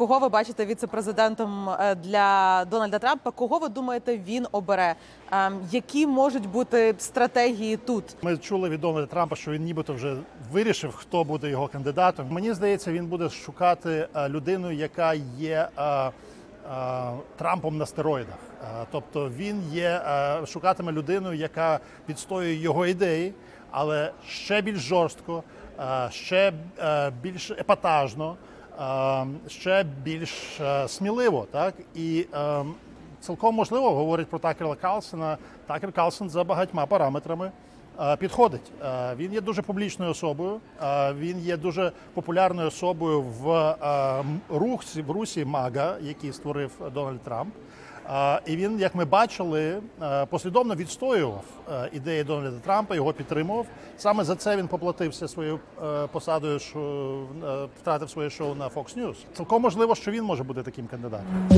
кого ви бачите віце-президентом е, для Дональда Трампа? Кого ви думаєте, він обере? Ем, Які можуть бути стратегії тут? Ми чули від Дональда Трампа, що він нібито вже вирішив, хто буде його кандидатом. Мені здається, він буде шукати е, людину, яка є е, Трампом на стероїдах. Тобто він є шукатиме людину, яка відстоює його ідеї, але ще більш жорстко, ще більш епатажно, ще більш е, сміливо. Так і е, цілком можливо говорить про Такера Карлсона. Такер Калсен за багатьма параметрами е, підходить. Е, Він є дуже публічною особою. Він є дуже популярною особою в е, в русі Мага, який створив Дональд Трамп. І він, як ми бачили, е, послідовно відстоював е, ідеї Дональда Трампа, його підтримував. Саме за це він поплатився своєю е, посадою, втратив своє шоу на Fox News. Цілком можливо, що він може бути таким кандидатом.